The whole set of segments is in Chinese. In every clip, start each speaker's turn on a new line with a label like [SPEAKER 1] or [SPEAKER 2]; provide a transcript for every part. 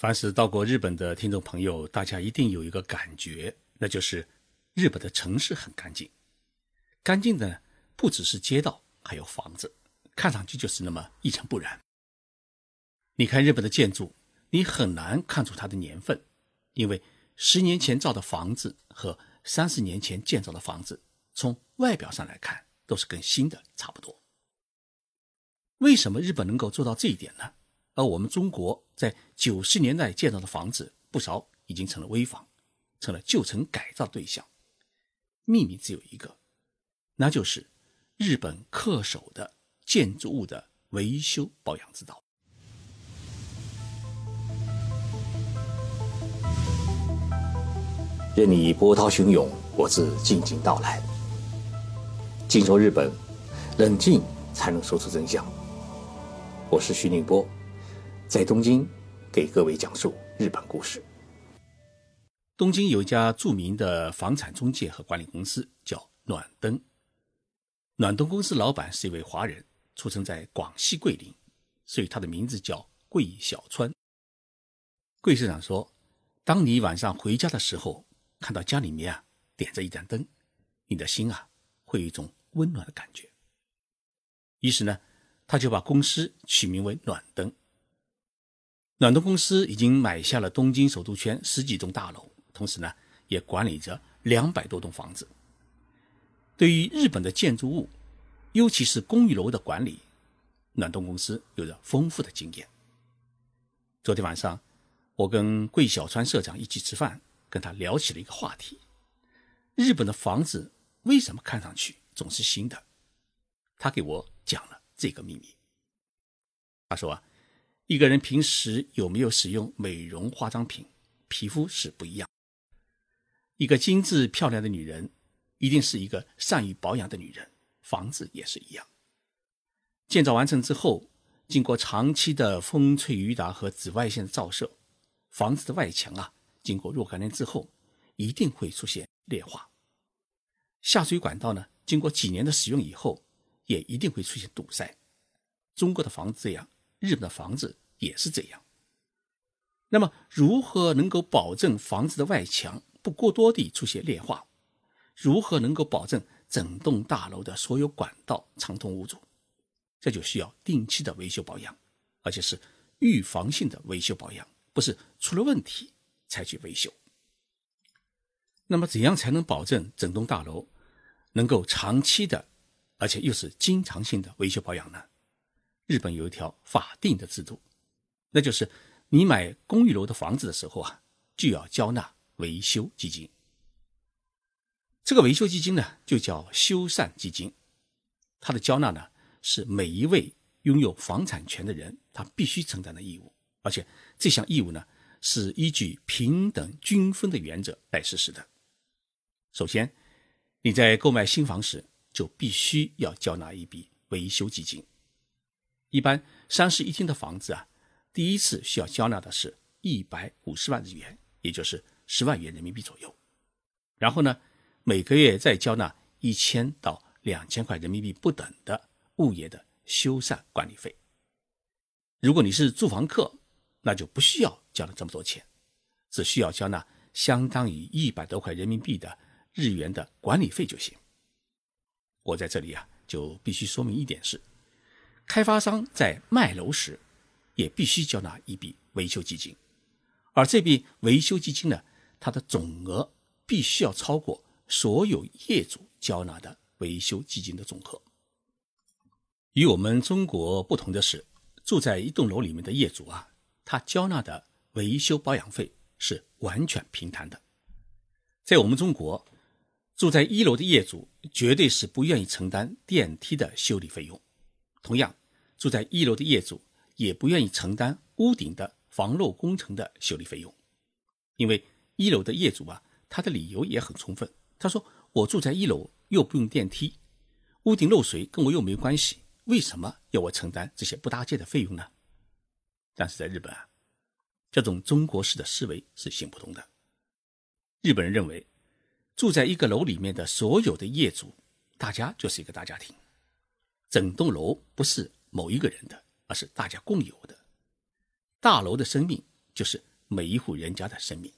[SPEAKER 1] 凡是到过日本的听众朋友，大家一定有一个感觉，那就是日本的城市很干净。干净的，不只是街道，还有房子，看上去就是那么一尘不染。你看日本的建筑，你很难看出它的年份，因为十年前造的房子和三十年前建造的房子，从外表上来看都是跟新的差不多。为什么日本能够做到这一点呢？而我们中国在九十年代建造的房子，不少已经成了危房，成了旧城改造对象。秘密只有一个，那就是日本恪守的建筑物的维修保养之道。
[SPEAKER 2] 任你波涛汹涌，我自静静到来。静说日本，冷静才能说出真相。我是徐宁波。在东京，给各位讲述日本故事。
[SPEAKER 1] 东京有一家著名的房产中介和管理公司，叫暖灯。暖灯公司老板是一位华人，出生在广西桂林，所以他的名字叫桂小川。桂社长说：“当你晚上回家的时候，看到家里面啊点着一盏灯，你的心啊会有一种温暖的感觉。”于是呢，他就把公司取名为暖灯。暖东公司已经买下了东京首都圈十几栋大楼，同时呢，也管理着两百多栋房子。对于日本的建筑物，尤其是公寓楼的管理，暖东公司有着丰富的经验。昨天晚上，我跟桂小川社长一起吃饭，跟他聊起了一个话题：日本的房子为什么看上去总是新的？他给我讲了这个秘密。他说啊。一个人平时有没有使用美容化妆品，皮肤是不一样。一个精致漂亮的女人，一定是一个善于保养的女人。房子也是一样，建造完成之后，经过长期的风吹雨打和紫外线的照射，房子的外墙啊，经过若干年之后，一定会出现裂化。下水管道呢，经过几年的使用以后，也一定会出现堵塞。中国的房子这样。日本的房子也是这样。那么，如何能够保证房子的外墙不过多地出现裂化？如何能够保证整栋大楼的所有管道畅通无阻？这就需要定期的维修保养，而且是预防性的维修保养，不是出了问题才去维修。那么，怎样才能保证整栋大楼能够长期的，而且又是经常性的维修保养呢？日本有一条法定的制度，那就是你买公寓楼的房子的时候啊，就要交纳维修基金。这个维修基金呢，就叫修缮基金。它的交纳呢，是每一位拥有房产权的人他必须承担的义务，而且这项义务呢，是依据平等均分的原则来实施的。首先，你在购买新房时，就必须要交纳一笔维修基金。一般三室一厅的房子啊，第一次需要交纳的是一百五十万日元，也就是十万元人民币左右。然后呢，每个月再交纳一千到两千块人民币不等的物业的修缮管理费。如果你是住房客，那就不需要交了这么多钱，只需要交纳相当于一百多块人民币的日元的管理费就行。我在这里啊，就必须说明一点是。开发商在卖楼时，也必须交纳一笔维修基金，而这笔维修基金呢，它的总额必须要超过所有业主交纳的维修基金的总和。与我们中国不同的是，住在一栋楼里面的业主啊，他交纳的维修保养费是完全平摊的。在我们中国，住在一楼的业主绝对是不愿意承担电梯的修理费用，同样。住在一楼的业主也不愿意承担屋顶的防漏工程的修理费用，因为一楼的业主啊，他的理由也很充分。他说：“我住在一楼，又不用电梯，屋顶漏水跟我又没关系，为什么要我承担这些不搭界的费用呢？”但是在日本啊，这种中国式的思维是行不通的。日本人认为，住在一个楼里面的所有的业主，大家就是一个大家庭，整栋楼不是。某一个人的，而是大家共有的。大楼的生命就是每一户人家的生命。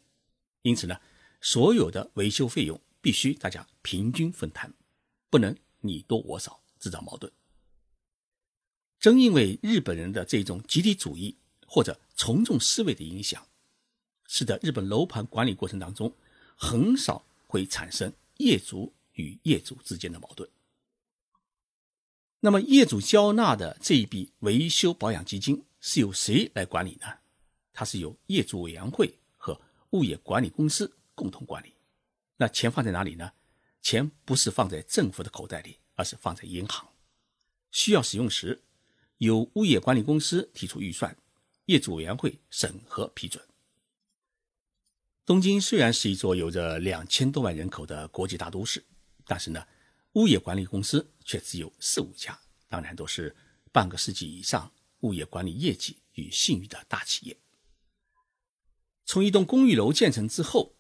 [SPEAKER 1] 因此呢，所有的维修费用必须大家平均分摊，不能你多我少，制造矛盾。正因为日本人的这种集体主义或者从众思维的影响，使得日本楼盘管理过程当中很少会产生业主与业主之间的矛盾。那么，业主交纳的这一笔维修保养基金是由谁来管理呢？它是由业主委员会和物业管理公司共同管理。那钱放在哪里呢？钱不是放在政府的口袋里，而是放在银行。需要使用时。由物业管理公司提出预算，业主委员会审核批准。东京虽然是一座有着两千多万人口的国际大都市，但是呢，物业管理公司却只有四五家，当然都是半个世纪以上物业管理业绩与信誉的大企业。从一栋公寓楼建成之后，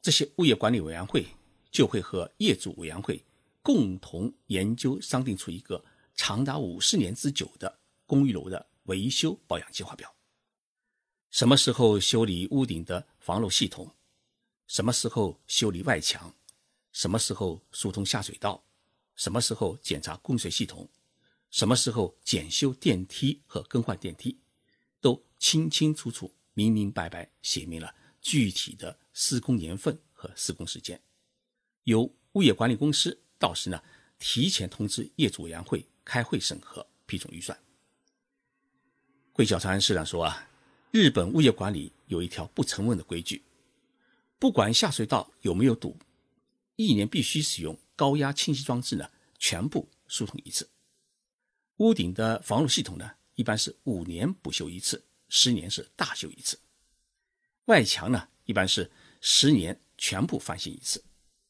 [SPEAKER 1] 这些物业管理委员会就会和业主委员会共同研究商定出一个长达五十年之久的。公寓楼的维修保养计划表，什么时候修理屋顶的防漏系统？什么时候修理外墙？什么时候疏通下水道？什么时候检查供水系统？什么时候检修电梯和更换电梯？都清清楚楚、明明白白写明了具体的施工年份和施工时间，由物业管理公司到时呢提前通知业主委员会开会审核批准预算。桂小川市长说：“啊，日本物业管理有一条不成文的规矩，不管下水道有没有堵，一年必须使用高压清洗装置呢，全部疏通一次。屋顶的防漏系统呢，一般是五年补修一次，十年是大修一次。外墙呢，一般是十年全部翻新一次，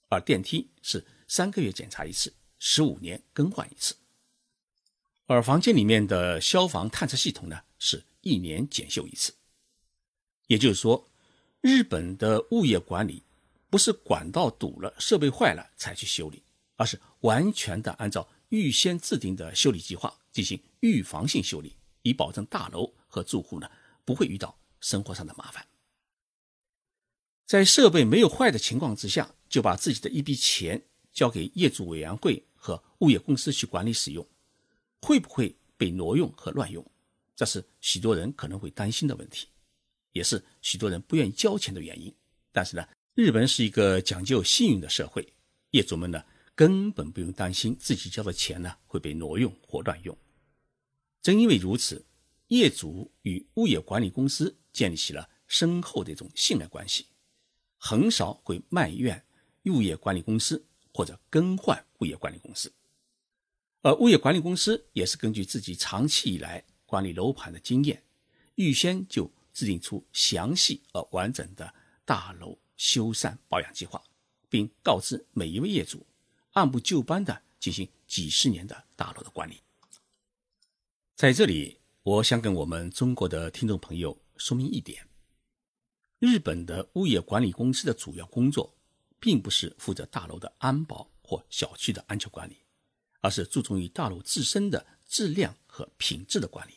[SPEAKER 1] 而电梯是三个月检查一次，十五年更换一次。而房间里面的消防探测系统呢？”是一年检修一次，也就是说，日本的物业管理不是管道堵了、设备坏了才去修理，而是完全的按照预先制定的修理计划进行预防性修理，以保证大楼和住户呢不会遇到生活上的麻烦。在设备没有坏的情况之下，就把自己的一笔钱交给业主委员会和物业公司去管理使用，会不会被挪用和乱用？这是许多人可能会担心的问题，也是许多人不愿意交钱的原因。但是呢，日本是一个讲究信用的社会，业主们呢根本不用担心自己交的钱呢会被挪用或乱用。正因为如此，业主与物业管理公司建立起了深厚的一种信赖关系，很少会埋怨物业管理公司或者更换物业管理公司。而物业管理公司也是根据自己长期以来。管理楼盘的经验，预先就制定出详细而完整的大楼修缮保养计划，并告知每一位业主，按部就班的进行几十年的大楼的管理。在这里，我想跟我们中国的听众朋友说明一点：日本的物业管理公司的主要工作，并不是负责大楼的安保或小区的安全管理，而是注重于大楼自身的质量和品质的管理。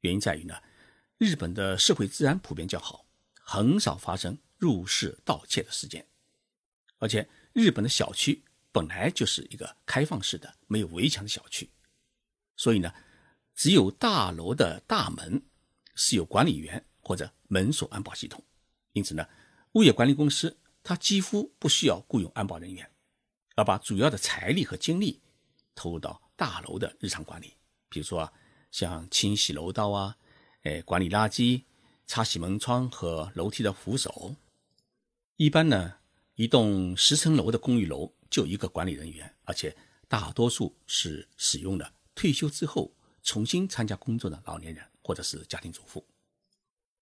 [SPEAKER 1] 原因在于呢，日本的社会治安普遍较好，很少发生入室盗窃的事件，而且日本的小区本来就是一个开放式的、没有围墙的小区，所以呢，只有大楼的大门是有管理员或者门锁安保系统，因此呢，物业管理公司它几乎不需要雇佣安保人员，而把主要的财力和精力投入到大楼的日常管理，比如说啊。像清洗楼道啊，哎，管理垃圾、擦洗门窗和楼梯的扶手。一般呢，一栋十层楼的公寓楼就一个管理人员，而且大多数是使用的退休之后重新参加工作的老年人或者是家庭主妇。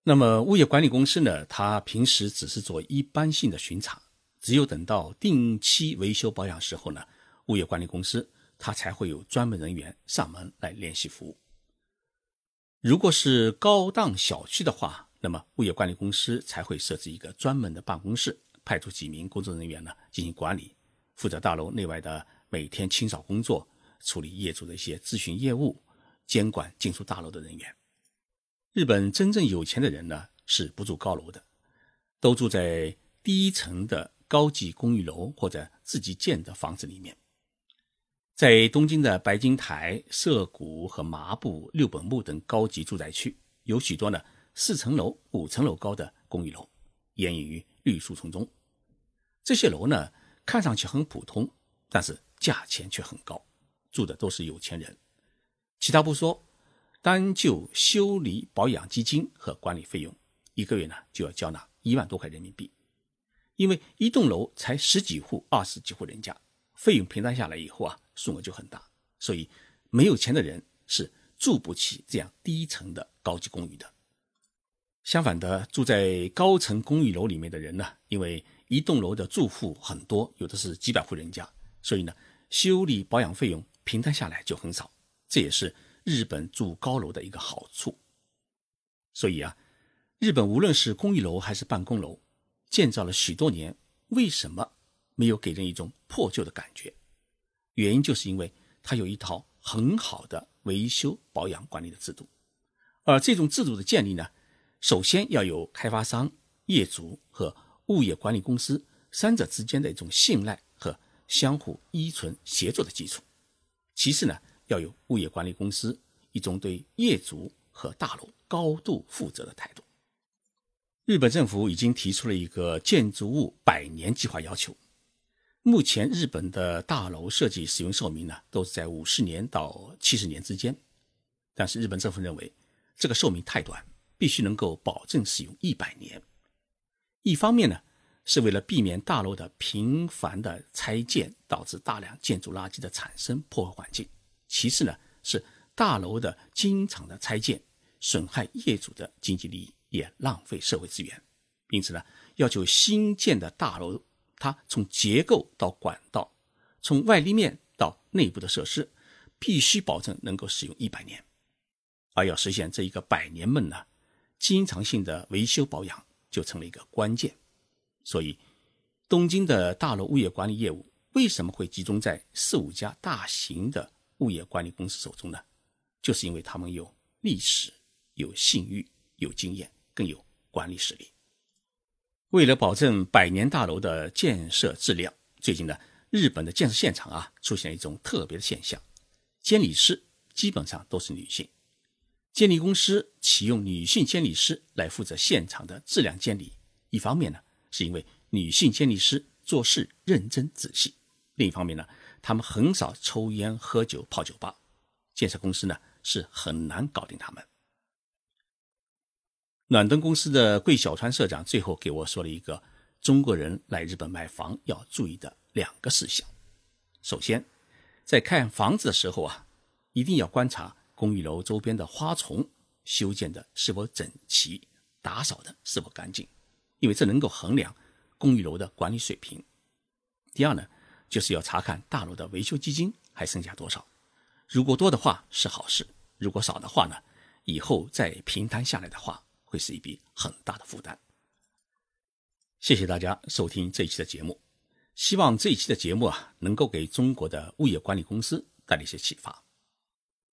[SPEAKER 1] 那么物业管理公司呢，他平时只是做一般性的巡查，只有等到定期维修保养时候呢，物业管理公司他才会有专门人员上门来联系服务。如果是高档小区的话，那么物业管理公司才会设置一个专门的办公室，派出几名工作人员呢进行管理，负责大楼内外的每天清扫工作，处理业主的一些咨询业务，监管进出大楼的人员。日本真正有钱的人呢，是不住高楼的，都住在低层的高级公寓楼或者自己建的房子里面。在东京的白金台、涩谷和麻布、六本木等高级住宅区，有许多呢四层楼、五层楼高的公寓楼，掩映于绿树丛中。这些楼呢，看上去很普通，但是价钱却很高，住的都是有钱人。其他不说，单就修理保养基金和管理费用，一个月呢就要交纳一万多块人民币。因为一栋楼才十几户、二十几户人家，费用平摊下来以后啊。数额就很大，所以没有钱的人是住不起这样低层的高级公寓的。相反的，住在高层公寓楼里面的人呢，因为一栋楼的住户很多，有的是几百户人家，所以呢，修理保养费用平摊下来就很少。这也是日本住高楼的一个好处。所以啊，日本无论是公寓楼还是办公楼，建造了许多年，为什么没有给人一种破旧的感觉？原因就是因为它有一套很好的维修保养管理的制度，而这种制度的建立呢，首先要有开发商、业主和物业管理公司三者之间的一种信赖和相互依存协作的基础。其次呢，要有物业管理公司一种对业主和大楼高度负责的态度。日本政府已经提出了一个建筑物百年计划要求。目前日本的大楼设计使用寿命呢，都是在五十年到七十年之间。但是日本政府认为这个寿命太短，必须能够保证使用一百年。一方面呢，是为了避免大楼的频繁的拆建导致大量建筑垃圾的产生破坏环境；其次呢，是大楼的经常的拆建损害业主的经济利益，也浪费社会资源。因此呢，要求新建的大楼。它从结构到管道，从外立面到内部的设施，必须保证能够使用一百年。而要实现这一个百年梦呢，经常性的维修保养就成了一个关键。所以，东京的大楼物业管理业务为什么会集中在四五家大型的物业管理公司手中呢？就是因为他们有历史、有信誉、有经验，更有管理实力。为了保证百年大楼的建设质量，最近呢，日本的建设现场啊出现了一种特别的现象：监理师基本上都是女性。监理公司启用女性监理师来负责现场的质量监理，一方面呢，是因为女性监理师做事认真仔细；另一方面呢，他们很少抽烟喝酒泡酒吧，建设公司呢是很难搞定他们。暖灯公司的桂小川社长最后给我说了一个中国人来日本买房要注意的两个事项。首先，在看房子的时候啊，一定要观察公寓楼周边的花丛修建的是否整齐，打扫的是否干净，因为这能够衡量公寓楼的管理水平。第二呢，就是要查看大楼的维修基金还剩下多少，如果多的话是好事，如果少的话呢，以后再平摊下来的话。会是一笔很大的负担。谢谢大家收听这一期的节目，希望这一期的节目啊，能够给中国的物业管理公司带来一些启发。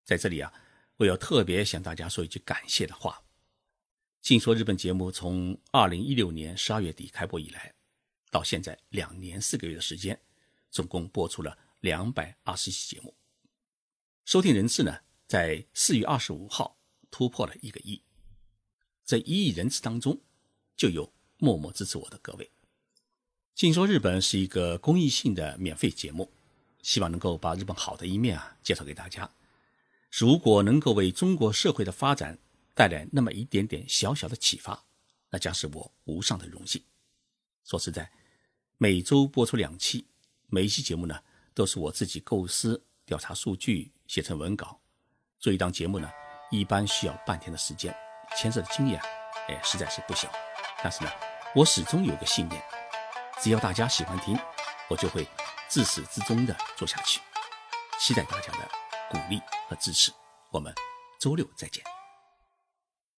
[SPEAKER 1] 在这里啊，我要特别向大家说一句感谢的话。静说日本节目从二零一六年十二月底开播以来，到现在两年四个月的时间，总共播出了两百二十期节目，收听人次呢，在四月二十五号突破了一个亿。这一亿人次当中，就有默默支持我的各位。静说日本是一个公益性的免费节目，希望能够把日本好的一面啊介绍给大家。如果能够为中国社会的发展带来那么一点点小小的启发，那将是我无上的荣幸。说实在，每周播出两期，每一期节目呢都是我自己构思、调查数据、写成文稿。做一档节目呢，一般需要半天的时间。牵涉的经验，哎，实在是不小。但是呢，我始终有个信念，只要大家喜欢听，我就会自始至终的做下去。期待大家的鼓励和支持。我们周六再见。